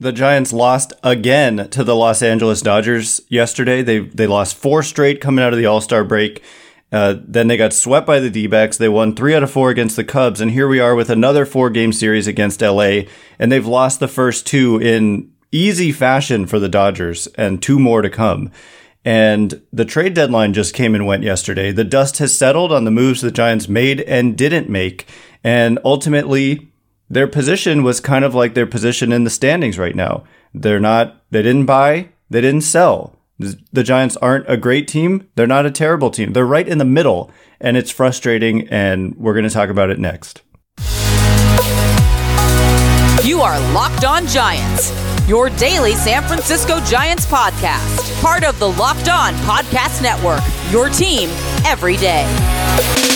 The Giants lost again to the Los Angeles Dodgers yesterday. They they lost four straight coming out of the All Star break. Uh, then they got swept by the D backs. They won three out of four against the Cubs. And here we are with another four game series against LA. And they've lost the first two in easy fashion for the Dodgers and two more to come. And the trade deadline just came and went yesterday. The dust has settled on the moves the Giants made and didn't make. And ultimately, their position was kind of like their position in the standings right now. They're not, they didn't buy, they didn't sell. The Giants aren't a great team. They're not a terrible team. They're right in the middle, and it's frustrating, and we're going to talk about it next. You are Locked On Giants, your daily San Francisco Giants podcast, part of the Locked On Podcast Network, your team every day.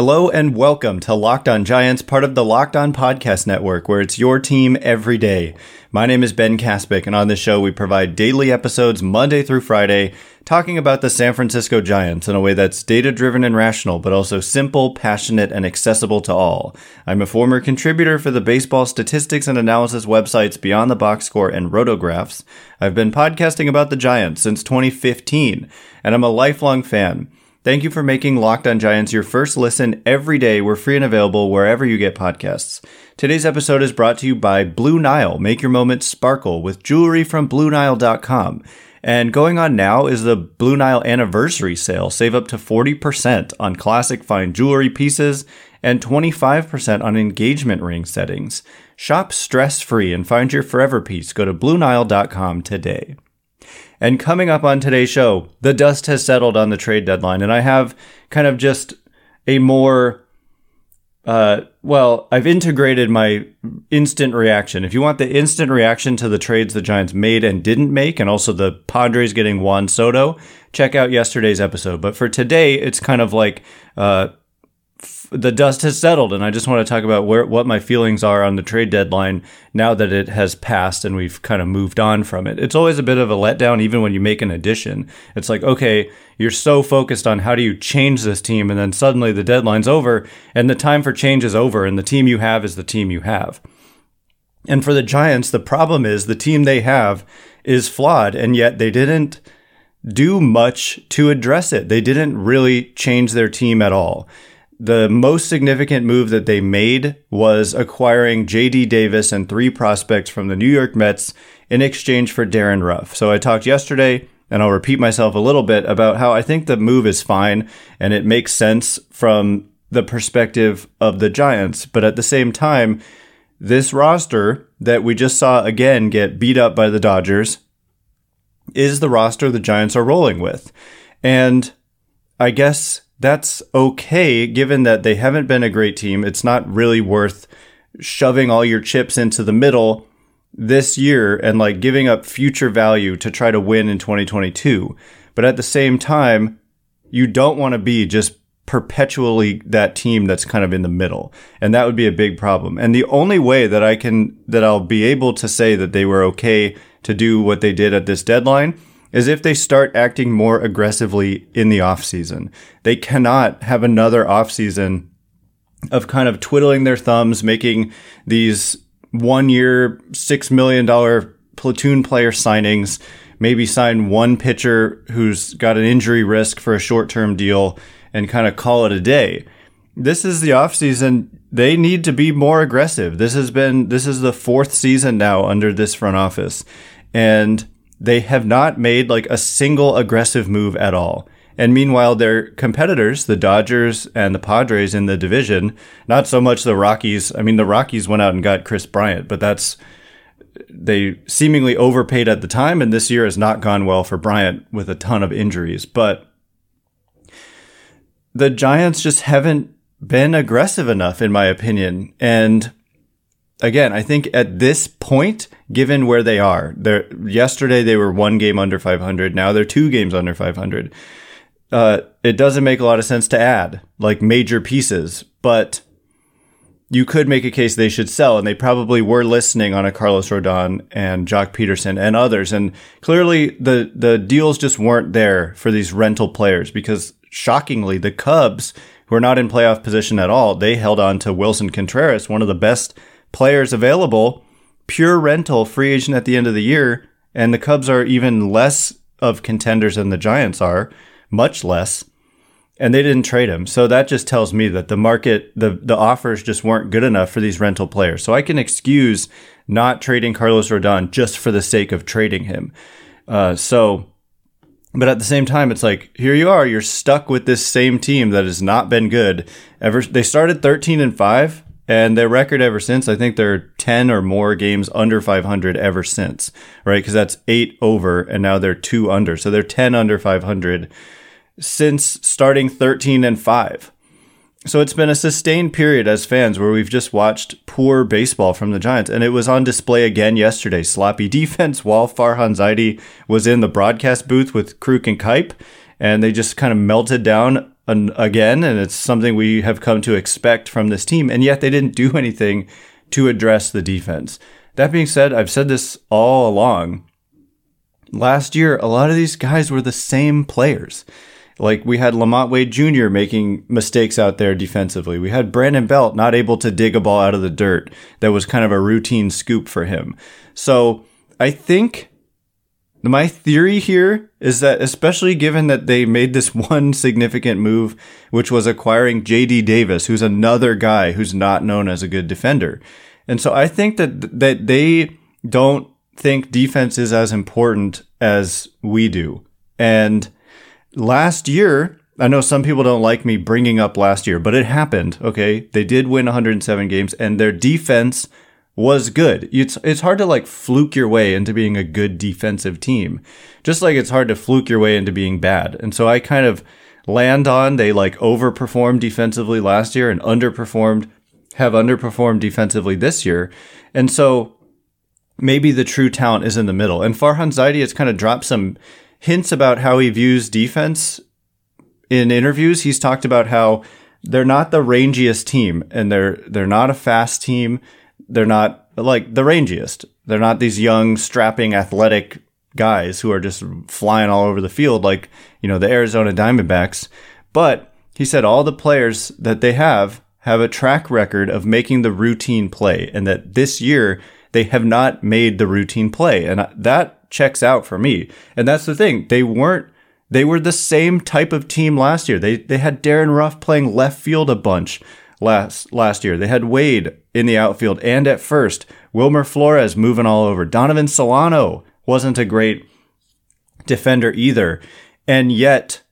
Hello and welcome to Locked On Giants, part of the Locked On Podcast Network, where it's your team every day. My name is Ben Kaspick, and on this show, we provide daily episodes Monday through Friday talking about the San Francisco Giants in a way that's data driven and rational, but also simple, passionate, and accessible to all. I'm a former contributor for the baseball statistics and analysis websites Beyond the Box Score and Rotographs. I've been podcasting about the Giants since 2015, and I'm a lifelong fan. Thank you for making Locked On Giants your first listen every day. We're free and available wherever you get podcasts. Today's episode is brought to you by Blue Nile. Make your moments sparkle with jewelry from BlueNile.com. And going on now is the Blue Nile anniversary sale. Save up to 40% on classic fine jewelry pieces and 25% on engagement ring settings. Shop stress free and find your forever piece. Go to BlueNile.com today. And coming up on today's show, the dust has settled on the trade deadline, and I have kind of just a more uh, well, I've integrated my instant reaction. If you want the instant reaction to the trades the Giants made and didn't make, and also the Padres getting Juan Soto, check out yesterday's episode. But for today, it's kind of like uh, the dust has settled, and I just want to talk about where what my feelings are on the trade deadline now that it has passed and we've kind of moved on from it. It's always a bit of a letdown, even when you make an addition. It's like, okay, you're so focused on how do you change this team, and then suddenly the deadline's over, and the time for change is over, and the team you have is the team you have. And for the Giants, the problem is the team they have is flawed, and yet they didn't do much to address it. They didn't really change their team at all the most significant move that they made was acquiring JD Davis and three prospects from the New York Mets in exchange for Darin Ruf. So I talked yesterday, and I'll repeat myself a little bit about how I think the move is fine and it makes sense from the perspective of the Giants. But at the same time, this roster that we just saw again get beat up by the Dodgers is the roster the Giants are rolling with. And I guess that's okay given that they haven't been a great team. It's not really worth shoving all your chips into the middle this year and like giving up future value to try to win in 2022. But at the same time, you don't want to be just perpetually that team that's kind of in the middle. And that would be a big problem. And the only way that I can, that I'll be able to say that they were okay to do what they did at this deadline is if they start acting more aggressively in the offseason. They cannot have another offseason of kind of twiddling their thumbs, making these one year, $6 million platoon player signings, maybe sign one pitcher who's got an injury risk for a short term deal and kind of call it a day. This is the offseason. They need to be more aggressive. This has been, this is the fourth season now under this front office. And they have not made like a single aggressive move at all. And meanwhile, their competitors, the Dodgers and the Padres in the division, not so much the Rockies. I mean, the Rockies went out and got Kris Bryant, but that's they seemingly overpaid at the time, and this year has not gone well for Bryant with a ton of injuries. But the Giants just haven't been aggressive enough, in my opinion. And again, I think at this point, given where they are, they yesterday they were one game under 500. Now they're two games under 500. Uh, it doesn't make a lot of sense to add like major pieces, but you could make a case they should sell, and they probably were listening on a Carlos Rodon and Joc Pederson and others. And clearly, the the deals just weren't there for these rental players because shockingly, the Cubs who are not in playoff position at all, they held on to Willson Contreras, one of the best players available, pure rental, free agent at the end of the year. And the Cubs are even less of contenders than the Giants are, much less. And they didn't trade him. So that just tells me that the market, the, the offers just weren't good enough for these rental players. So I can excuse not trading Carlos Rodon just for the sake of trading him. Uh, so but at the same time, it's like here you are, you're stuck with this same team that has not been good ever. They started 13 and five, and their record ever since, I think they're 10 or more games under 500 ever since, right? Because that's eight over, and now they're two under, so they're 10 under 500 since starting 13 and five. So it's been a sustained period as fans where we've just watched poor baseball from the Giants, and it was on display again yesterday. Sloppy defense while Farhan Zaidi was in the broadcast booth with Kruk and Kuip, and they just kind of melted down an, again, and it's something we have come to expect from this team, and yet they didn't do anything to address the defense. That being said, I've said this all along. Last year, a lot of these guys were the same players. Like we had LaMonte Wade Jr. making mistakes out there defensively. We had Brandon Belt not able to dig a ball out of the dirt. That was kind of a routine scoop for him. So I think my theory here is that, especially given that they made this one significant move, which was acquiring JD Davis, who's another guy who's not known as a good defender. And so I think that, that they don't think defense is as important as we do. And last year, I know some people don't like me bringing up last year, but it happened. Okay. They did win 107 games and their defense was good. It's, it's hard to like fluke your way into being a good defensive team, just like it's hard to fluke your way into being bad. And so I kind of land on they like overperformed defensively last year and underperformed, have underperformed defensively this year. And so maybe the true talent is in the middle. And Farhan Zaidi has kind of dropped some hints about how he views defense in interviews. He's talked about how they're not the rangiest team and they're they're not a fast team. They're not like the rangiest. They're not these young, strapping, athletic guys who are just flying all over the field like, you know, the Arizona Diamondbacks. But he said all the players that they have have a track record of making the routine play and that this year they have not made the routine play. And that checks out for me. And that's the thing. They weren't they were the same type of team last year. They they had Darin Ruf playing left field a bunch last last year. They had Wade in the outfield and at first. Wilmer Flores moving all over. Donovan Solano wasn't a great defender either. And yet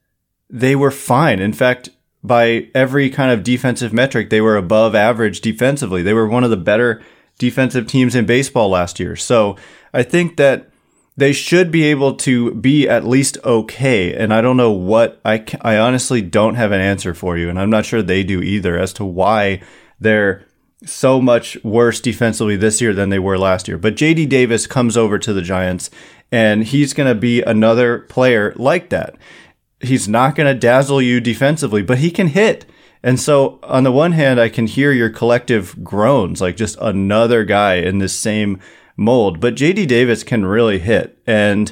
they were fine. In fact, by every kind of defensive metric, they were above average defensively. They were one of the better defensive teams in baseball last year. So I think that they should be able to be at least okay. And I don't know what I, I honestly don't have an answer for you. And I'm not sure they do either as to why they're so much worse defensively this year than they were last year. But JD Davis comes over to the Giants and he's going to be another player like that. He's not going to dazzle you defensively, but he can hit. And so on the one hand, I can hear your collective groans, like just another guy in this same mold. But JD Davis can really hit. And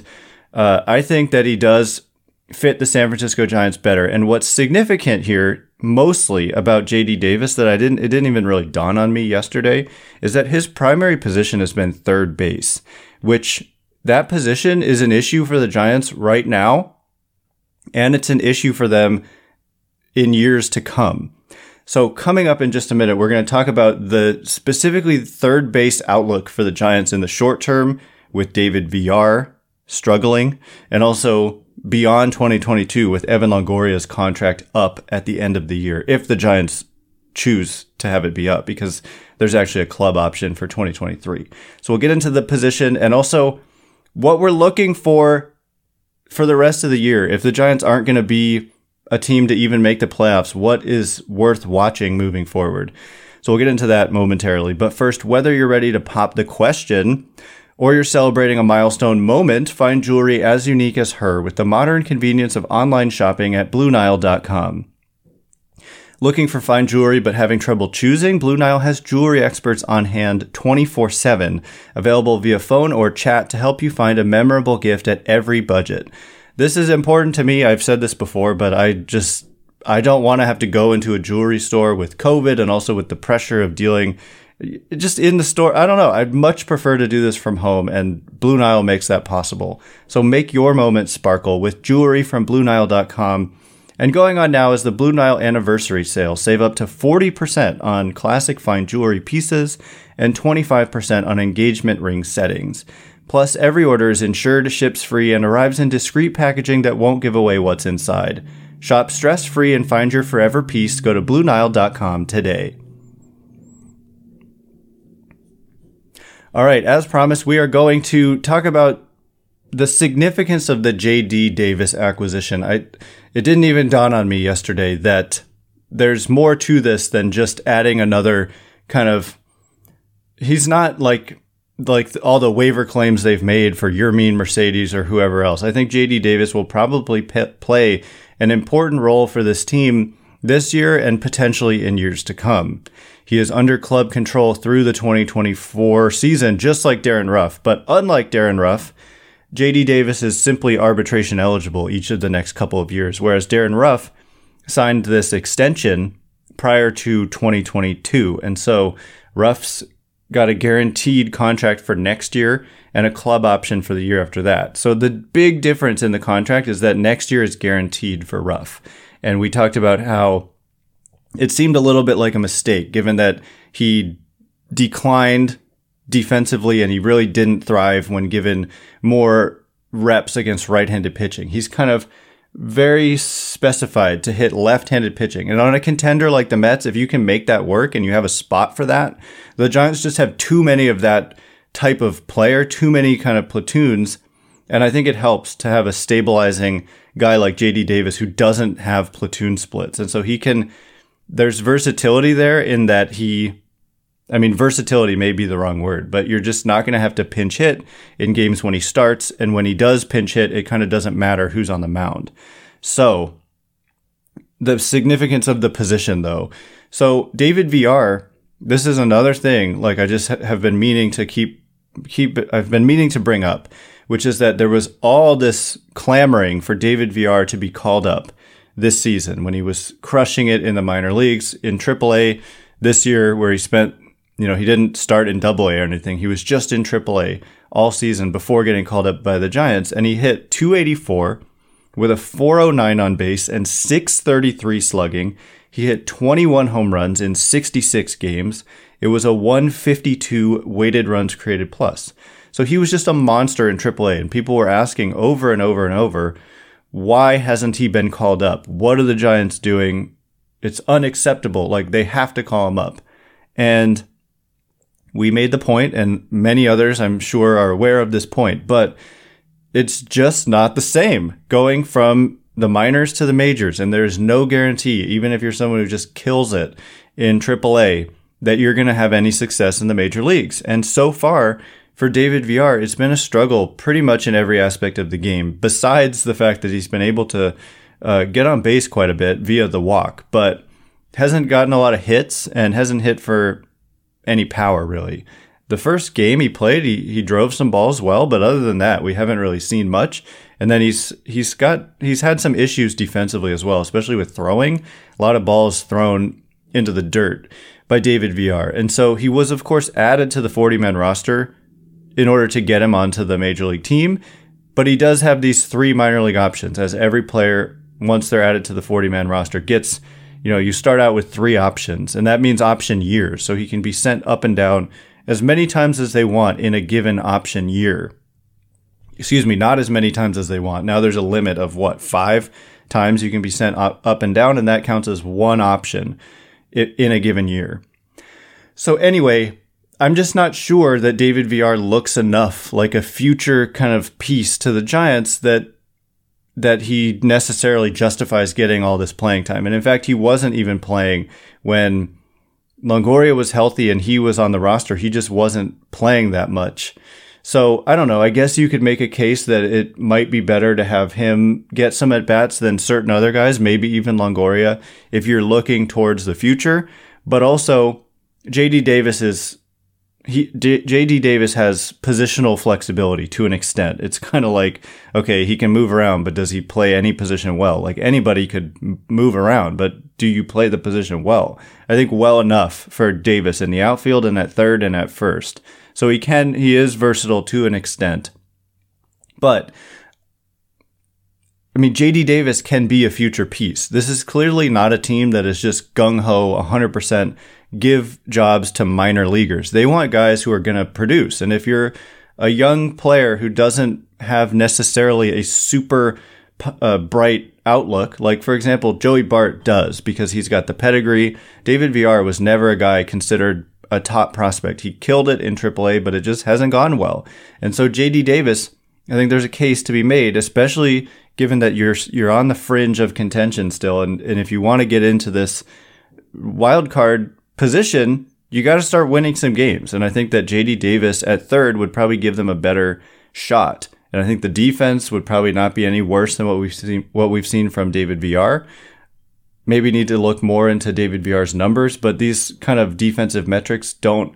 uh, I think that he does fit the San Francisco Giants better. And what's significant here, mostly about JD Davis, that I didn't, it didn't even really dawn on me yesterday, is that his primary position has been third base, which that position is an issue for the Giants right now. And it's an issue for them in years to come. So coming up in just a minute, we're going to talk about the specifically third base outlook for the Giants in the short term with David Villar struggling and also beyond 2022 with Evan Longoria's contract up at the end of the year if the Giants choose to have it be up because there's actually a club option for 2023. So we'll get into the position and also what we're looking for for the rest of the year. If the Giants aren't going to be a team to even make the playoffs, what is worth watching moving forward? So we'll get into that momentarily. But first, whether you're ready to pop the question or you're celebrating a milestone moment, find jewelry as unique as her with the modern convenience of online shopping at BlueNile.com. Looking for fine jewelry but having trouble choosing? Blue Nile has jewelry experts on hand 24 7, available via phone or chat to help you find a memorable gift at every budget. This is important to me. I've said this before, but I just I don't want to have to go into a jewelry store with COVID and also with the pressure of dealing just in the store. I don't know. I'd much prefer to do this from home, and Blue Nile makes that possible. So make your moment sparkle with jewelry from BlueNile.com. And going on now is the Blue Nile anniversary sale. Save up to 40% on classic fine jewelry pieces and 25% on engagement ring settings. Plus, every order is insured, ships free, and arrives in discreet packaging that won't give away what's inside. Shop stress free and find your forever piece. Go to BlueNile.com today. All right, as promised, we are going to talk about the significance of the JD Davis acquisition. I it didn't even dawn on me yesterday that there's more to this than just adding another kind of he's not like like all the waiver claims they've made for Yermín Mercedes or whoever else. I think JD Davis will probably play an important role for this team this year and potentially in years to come. He is under club control through the 2024 season, just like Darin Ruf. But unlike Darin Ruf, JD Davis is simply arbitration eligible each of the next couple of years, whereas Darin Ruf signed this extension prior to 2022. And so Ruf's got a guaranteed contract for next year and a club option for the year after that. So the big difference in the contract is that next year is guaranteed for Ruf. And we talked about how it seemed a little bit like a mistake given that he declined defensively and he really didn't thrive when given more reps against right-handed pitching. He's kind of very specified to hit left-handed pitching. And on a contender like the Mets, if you can make that work and you have a spot for that, the Giants just have too many of that type of player, too many kind of platoons. And I think it helps to have a stabilizing guy like JD Davis who doesn't have platoon splits. And so he can there's versatility there in that he I mean, versatility may be the wrong word, but you're just not going to have to pinch hit in games when he starts. And when he does pinch hit, it kind of doesn't matter who's on the mound. So the significance of the position though. So David Villar, this is another thing, like I just have been meaning to keep, keep, I've been meaning to bring up, which is that there was all this clamoring for David Villar to be called up this season when he was crushing it in the minor leagues in AAA this year, where he spent, you know, he didn't start in AA or anything. He was just in AAA all season before getting called up by the Giants, and he hit 284 with a 409 on base and 633 slugging. He hit 21 home runs in 66 games. It was a 152 weighted runs created plus. So he was just a monster in AAA, and people were asking over and over and over, why hasn't he been called up? What are the Giants doing? It's unacceptable. Like they have to call him up. And we made the point, and many others, I'm sure, are aware of this point, but it's just not the same going from the minors to the majors. And there's no guarantee, even if you're someone who just kills it in AAA, that you're going to have any success in the major leagues. And so far, for David Villar, it's been a struggle pretty much in every aspect of the game, besides the fact that he's been able to uh, get on base quite a bit via the walk, but hasn't gotten a lot of hits and hasn't hit for any power really. The first game he played, he, he drove some balls well, but other than that, we haven't really seen much. And then he's he's got he's had some issues defensively as well, especially with throwing. A lot of balls thrown into the dirt by David Villar. And so he was of course added to the 40 man roster in order to get him onto the major league team. But he does have these three minor league options, as every player, once they're added to the 40 man roster, gets, you know, you start out with three options, and that means option years. So he can be sent up and down as many times as they want in a given option year. Excuse me, not as many times as they want. Now there's a limit of what, five times you can be sent up, up and down, and that counts as one option in a given year. So, anyway, I'm just not sure that David Villar looks enough like a future kind of piece to the Giants that that he necessarily justifies getting all this playing time. And in fact, he wasn't even playing when Longoria was healthy and he was on the roster. He just wasn't playing that much. So I don't know. I guess you could make a case that it might be better to have him get some at bats than certain other guys, maybe even Longoria, if you're looking towards the future. But also, JD Davis is he D- JD Davis has positional flexibility to an extent. It's kind of like okay, he can move around, but does he play any position well? Like anybody could move around, but do you play the position well? I think well enough for Davis in the outfield and at third and at first. So he can he is versatile to an extent. But I mean, JD Davis can be a future piece. This is clearly not a team that is just gung ho 100% give jobs to minor leaguers. They want guys who are going to produce. And if you're a young player who doesn't have necessarily a super uh, bright outlook, like for example, Joey Bart does because he's got the pedigree. David Villar was never a guy considered a top prospect. He killed it in AAA, but it just hasn't gone well. And so JD Davis, I think there's a case to be made, especially given that you're you're on the fringe of contention still, and, and if you want to get into this wild card position, you got to start winning some games. And I think that JD Davis at third would probably give them a better shot. And I think the defense would probably not be any worse than what we've seen what we've seen from David Villar. Maybe need to look more into David Villar's numbers, but these kind of defensive metrics don't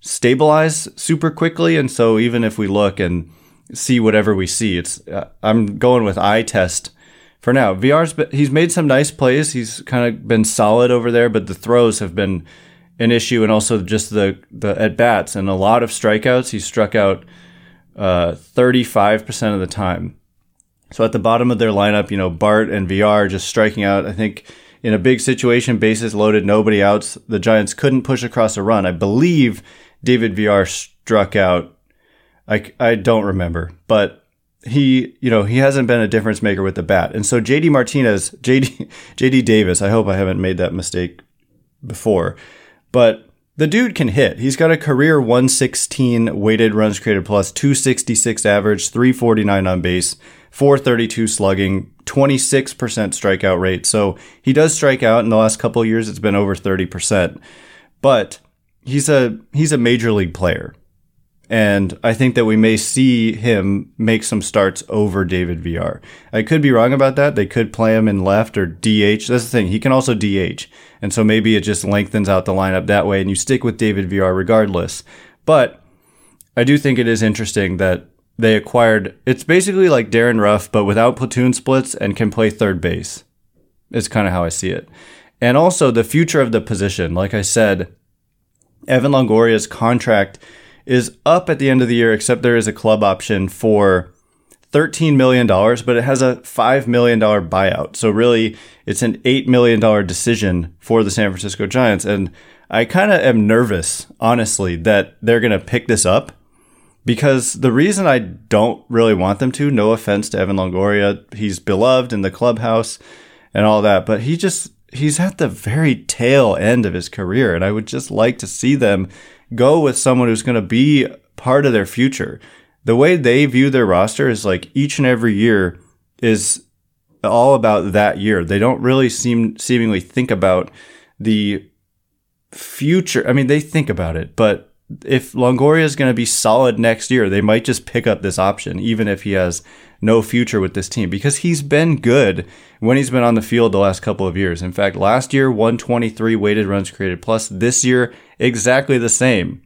stabilize super quickly. And so even if we look and see whatever we see, it's uh, I'm going with eye test for now. Villar's he's made some nice plays. He's kind of been solid over there, but the throws have been an issue, and also just the the at bats and a lot of strikeouts. He struck out uh, thirty five percent of the time. So at the bottom of their lineup, you know, Bart and Villar just striking out. I think in a big situation, bases loaded, nobody outs. The Giants couldn't push across a run. I believe David Villar struck out. I, I don't remember, but he, you know, he hasn't been a difference maker with the bat. And so JD Martinez, JD, JD Davis, I hope I haven't made that mistake before, but the dude can hit. He's got a career 116 weighted runs created plus 266 average, 349 on base, 432 slugging, 26% strikeout rate. So he does strike out in the last couple years. It's been over 30%, but he's a, he's a major league player. And I think that we may see him make some starts over David Villar. I could be wrong about that. They could play him in left or DH. That's the thing. He can also DH. And so maybe it just lengthens out the lineup that way and you stick with David Villar regardless. But I do think it is interesting that they acquired, it's basically like Darin Ruf, but without platoon splits and can play third base. Is kind of how I see it. And also the future of the position. Like I said, Evan Longoria's contract is up at the end of the year, except there is a club option for $13 million, but it has a $5 million buyout. So really, it's an $8 million decision for the San Francisco Giants. And I kind of am nervous, honestly, that they're going to pick this up because the reason I don't really want them to, no offense to Evan Longoria, he's beloved in the clubhouse and all that, but he just, he's at the very tail end of his career. And I would just like to see them go with someone who's going to be part of their future. The way they view their roster is like each and every year is all about that year. They don't really seem seemingly think about the future. I mean, they think about it, but if Longoria is going to be solid next year, they might just pick up this option, even if he has no future with this team, because he's been good when he's been on the field the last couple of years. In fact, last year, 123 weighted runs created plus. This year, exactly the same.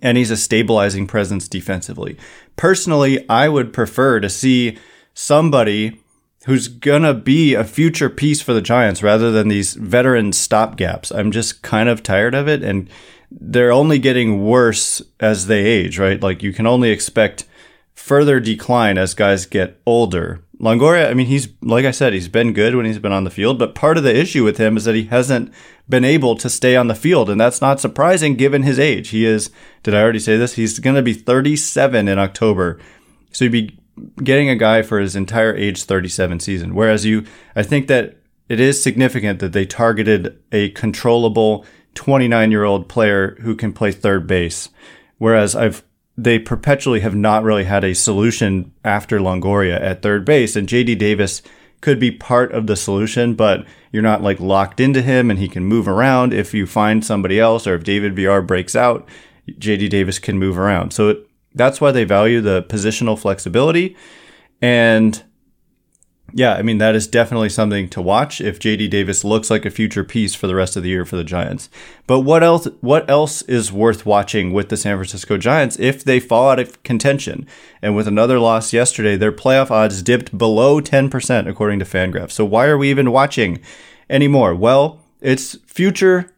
And he's a stabilizing presence defensively. Personally, I would prefer to see somebody who's gonna be a future piece for the Giants rather than these veteran stopgaps. I'm just kind of tired of it and they're only getting worse as they age, right? Like you can only expect further decline as guys get older. Longoria, I mean, he's, like I said, he's been good when he's been on the field, but part of the issue with him is that he hasn't been able to stay on the field. And that's not surprising given his age. He is, did I already say this? He's going to be 37 in October. So you'd be getting a guy for his entire age 37 season. Whereas you, I think that it is significant that they targeted a controllable 29 year old player who can play third base. Whereas I've, they perpetually have not really had a solution after Longoria at third base. And JD Davis could be part of the solution, but you're not like locked into him and he can move around. If you find somebody else or if David Villar breaks out, JD Davis can move around. So it, that's why they value the positional flexibility. And yeah, I mean that is definitely something to watch if JD Davis looks like a future piece for the rest of the year for the Giants. But what else what else is worth watching with the San Francisco Giants if they fall out of contention? And with another loss yesterday, their playoff odds dipped below 10% according to Fangraphs. So why are we even watching anymore? Well, it's future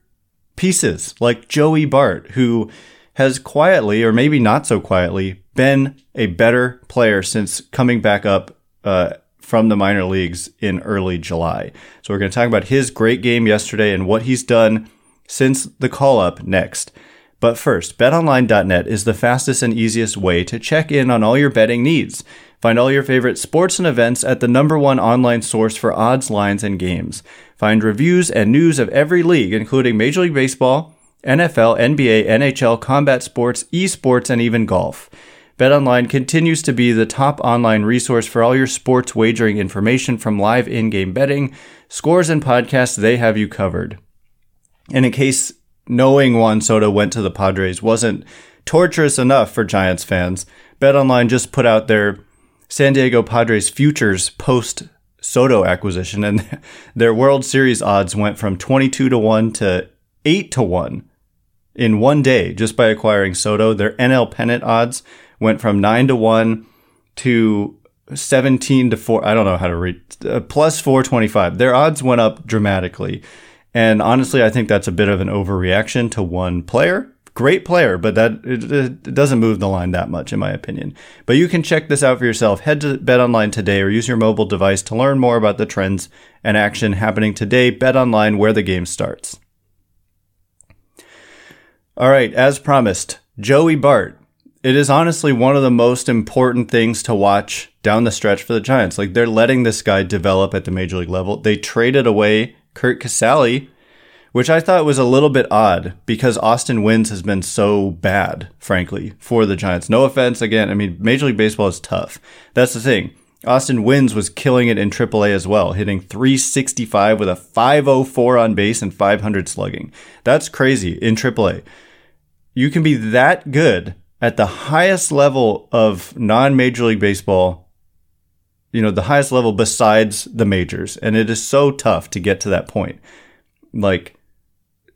pieces like Joey Bart who has quietly or maybe not so quietly been a better player since coming back up uh, from the minor leagues in early July. So we're going to talk about his great game yesterday and what he's done since the call up next. But first, betonline.net is the fastest and easiest way to check in on all your betting needs. Find all your favorite sports and events at the number one online source for odds, lines, and games. Find reviews and news of every league, including Major League Baseball, NFL, NBA, NHL, combat sports, esports, and even golf. BetOnline continues to be the top online resource for all your sports wagering information from live in-game betting, scores, and podcasts. They have you covered. And in case knowing Juan Soto went to the Padres wasn't torturous enough for Giants fans, BetOnline just put out their San Diego Padres futures post Soto acquisition, and their World Series odds went from 22 to 1 to 8 to 1 in one day just by acquiring Soto. Their NL pennant odds went from 9 to 1 to 17 to 4. I don't know how to read. Uh, plus 425. Their odds went up dramatically. And honestly, I think that's a bit of an overreaction to one player. Great player, but that it, it doesn't move the line that much, in my opinion. But you can check this out for yourself. Head to Bet Online today or use your mobile device to learn more about the trends and action happening today. Bet Online, where the game starts. All right, as promised, Joey Bart it is honestly one of the most important things to watch down the stretch for the Giants. Like they're letting this guy develop at the major league level. They traded away Curt Casali, which I thought was a little bit odd because Austin Wynns has been so bad, frankly, for the Giants. No offense, again, I mean, Major League Baseball is tough. That's the thing. Austin Wynns was killing it in AAA as well, hitting 365 with a 504 on base and 500 slugging. That's crazy in AAA. You can be that good at the highest level of non Major League Baseball, you know, the highest level besides the majors. And it is so tough to get to that point. Like,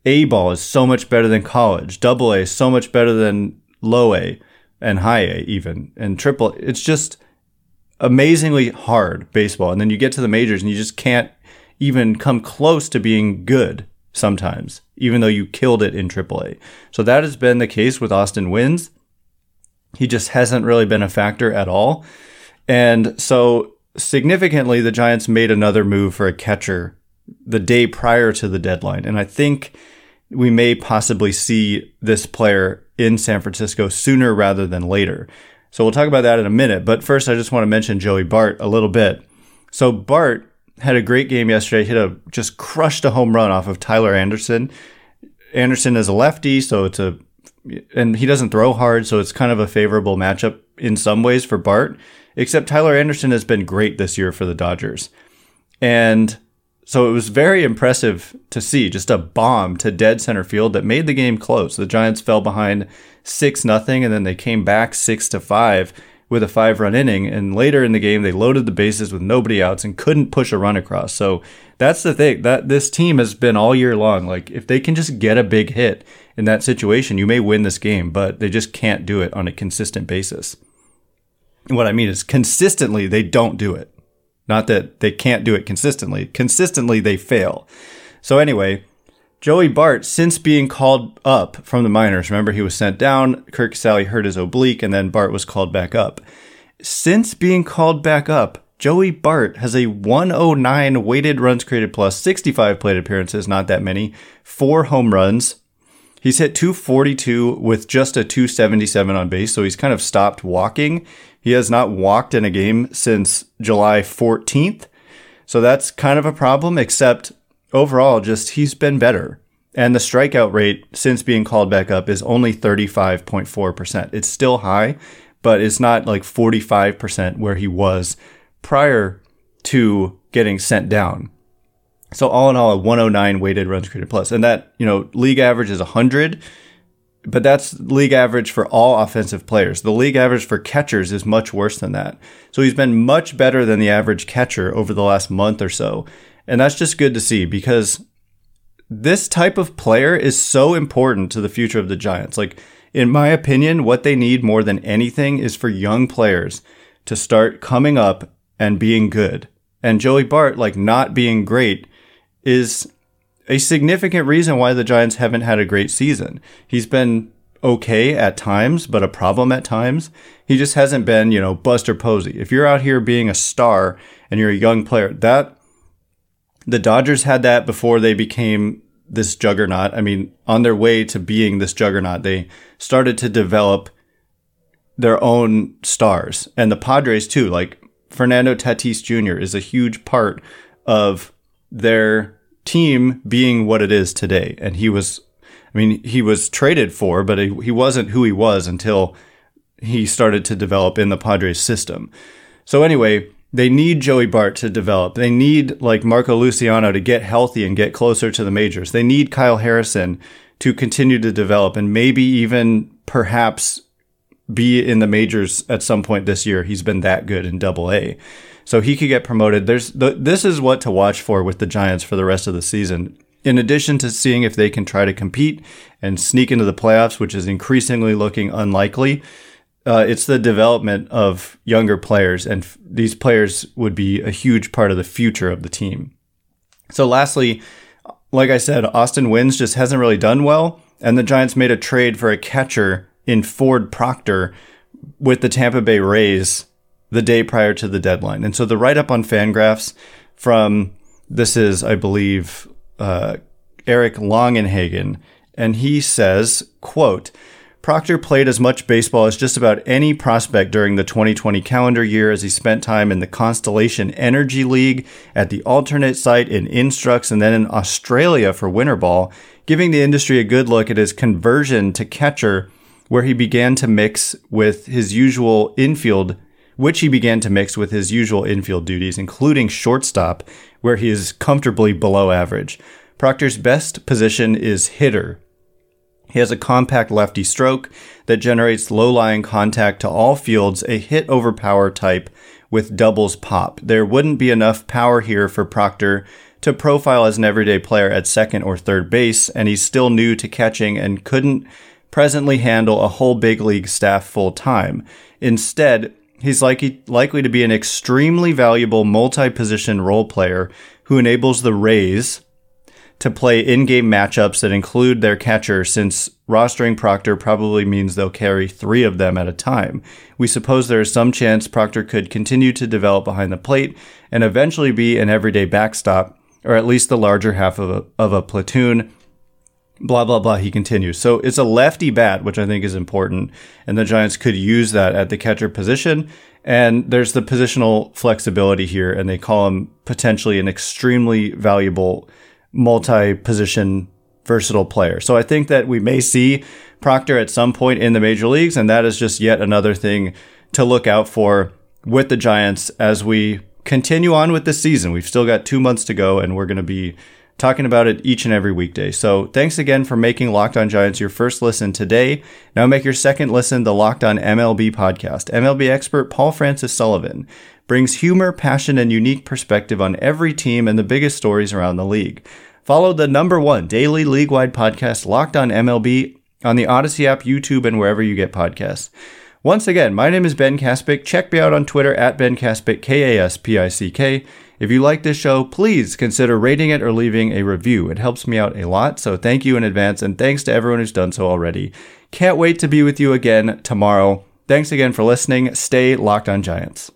A ball is so much better than college, double A is so much better than low A and high A, even, and triple. It's just amazingly hard baseball. And then you get to the majors and you just can't even come close to being good sometimes, even though you killed it in AAA. So that has been the case with Austin Wynns. He just hasn't really been a factor at all. And so significantly, the Giants made another move for a catcher the day prior to the deadline. And I think we may possibly see this player in San Francisco sooner rather than later. So we'll talk about that in a minute. But first, I just want to mention Joey Bart a little bit. So Bart had a great game yesterday. Hit a just crushed a home run off of Tyler Anderson. Anderson is a lefty, so it's a and he doesn't throw hard, so it's kind of a favorable matchup in some ways for Bart. Except Tyler Anderson has been great this year for the Dodgers. And so it was very impressive to see just a bomb to dead center field that made the game close. The Giants fell behind 6 nothing and then they came back 6 to 5 with a 5-run inning and later in the game they loaded the bases with nobody outs and couldn't push a run across. So that's the thing that this team has been all year long like if they can just get a big hit in that situation, you may win this game, but they just can't do it on a consistent basis. And what I mean is consistently, they don't do it. Not that they can't do it consistently. Consistently, they fail. So anyway, Joey Bart, since being called up from the minors, remember he was sent down, Curt Casali hurt his oblique, and then Bart was called back up. Since being called back up, Joey Bart has a 109 weighted runs created plus 65 plate appearances, not that many, four home runs, He's hit 242 with just a 277 on base, so he's kind of stopped walking. He has not walked in a game since July 14th. So that's kind of a problem, except overall, just he's been better. And the strikeout rate since being called back up is only 35.4%. It's still high, but it's not like 45% where he was prior to getting sent down. So all in all, a 109 weighted runs created plus, and that you know league average is 100 but that's league average for all offensive players. The league average for catchers is much worse than that. So he's been much better than the average catcher over the last month or so. And that's just good to see because this type of player is so important to the future of the Giants. Like, in my opinion, what they need more than anything is for young players to start coming up and being good. And Joey Bart, like, not being great is a significant reason why the Giants haven't had a great season. He's been okay at times, but a problem at times. He just hasn't been, you know, Buster Posey. If you're out here being a star and you're a young player, that the Dodgers had that before they became this juggernaut. I mean, on their way to being this juggernaut, they started to develop their own stars. And the Padres too, like Fernando Tatis Jr. is a huge part of their team being what it is today. And he was, I mean, he was traded for, but he wasn't who he was until he started to develop in the Padres system. So anyway, they need Joey Bart to develop. They need like Marco Luciano to get healthy and get closer to the majors. They need Kyle Harrison to continue to develop and maybe even perhaps be in the majors at some point this year. He's been that good in double A. So he could get promoted. There's the, this is what to watch for with the Giants for the rest of the season. In addition to seeing if they can try to compete and sneak into the playoffs, which is increasingly looking unlikely, uh, it's the development of younger players, and f- these players would be a huge part of the future of the team. So, lastly, like I said, Austin Wynns just hasn't really done well, and the Giants made a trade for a catcher in Ford Proctor with the Tampa Bay Rays the day prior to the deadline. And so the write up on Fangraphs from this is, I believe, uh, Eric Longenhagen, and he says, quote, Proctor played as much baseball as just about any prospect during the 2020 calendar year as he spent time in the Constellation Energy League, at the alternate site in Instructs, and then in Australia for winter ball, giving the industry a good look at his conversion to catcher, where he began to mix with his usual infield, which he began to mix with his usual infield duties, including shortstop, where he is comfortably below average. Proctor's best position is hitter, he has a compact lefty stroke that generates low lying contact to all fields, a hit over power type with doubles pop. There wouldn't be enough power here for Proctor to profile as an everyday player at second or third base, and he's still new to catching and couldn't presently handle a whole big league staff full time. Instead, he's likely, likely to be an extremely valuable multi position role player who enables the Rays, to play in-game matchups that include their catcher since rostering Proctor probably means they'll carry three of them at a time. We suppose there is some chance Proctor could continue to develop behind the plate and eventually be an everyday backstop, or at least the larger half of a, of a platoon. Blah, blah, blah. He continues. So it's a lefty bat, which I think is important. And the Giants could use that at the catcher position. And there's the positional flexibility here. And they call him potentially an extremely valuable multi-position versatile player. So I think that we may see Proctor at some point in the major leagues, and that is just yet another thing to look out for with the Giants as we continue on with the season. We've still got two months to go, and we're going to be talking about it each and every weekday. So thanks again for making Locked On Giants your first listen today. Now make your second listen the Locked On MLB podcast. MLB expert Paul Francis Sullivan brings humor, passion, and unique perspective on every team and the biggest stories around the league. Follow the number one daily league wide podcast, Locked On MLB, on the Odyssey app, YouTube, and wherever you get podcasts. Once again, my name is Ben Kaspick. Check me out on Twitter at Ben Kaspick, K A S P I C K. If you like this show, please consider rating it or leaving a review. It helps me out a lot, so thank you in advance, and thanks to everyone who's done so already. Can't wait to be with you again tomorrow. Thanks again for listening. Stay locked on Giants.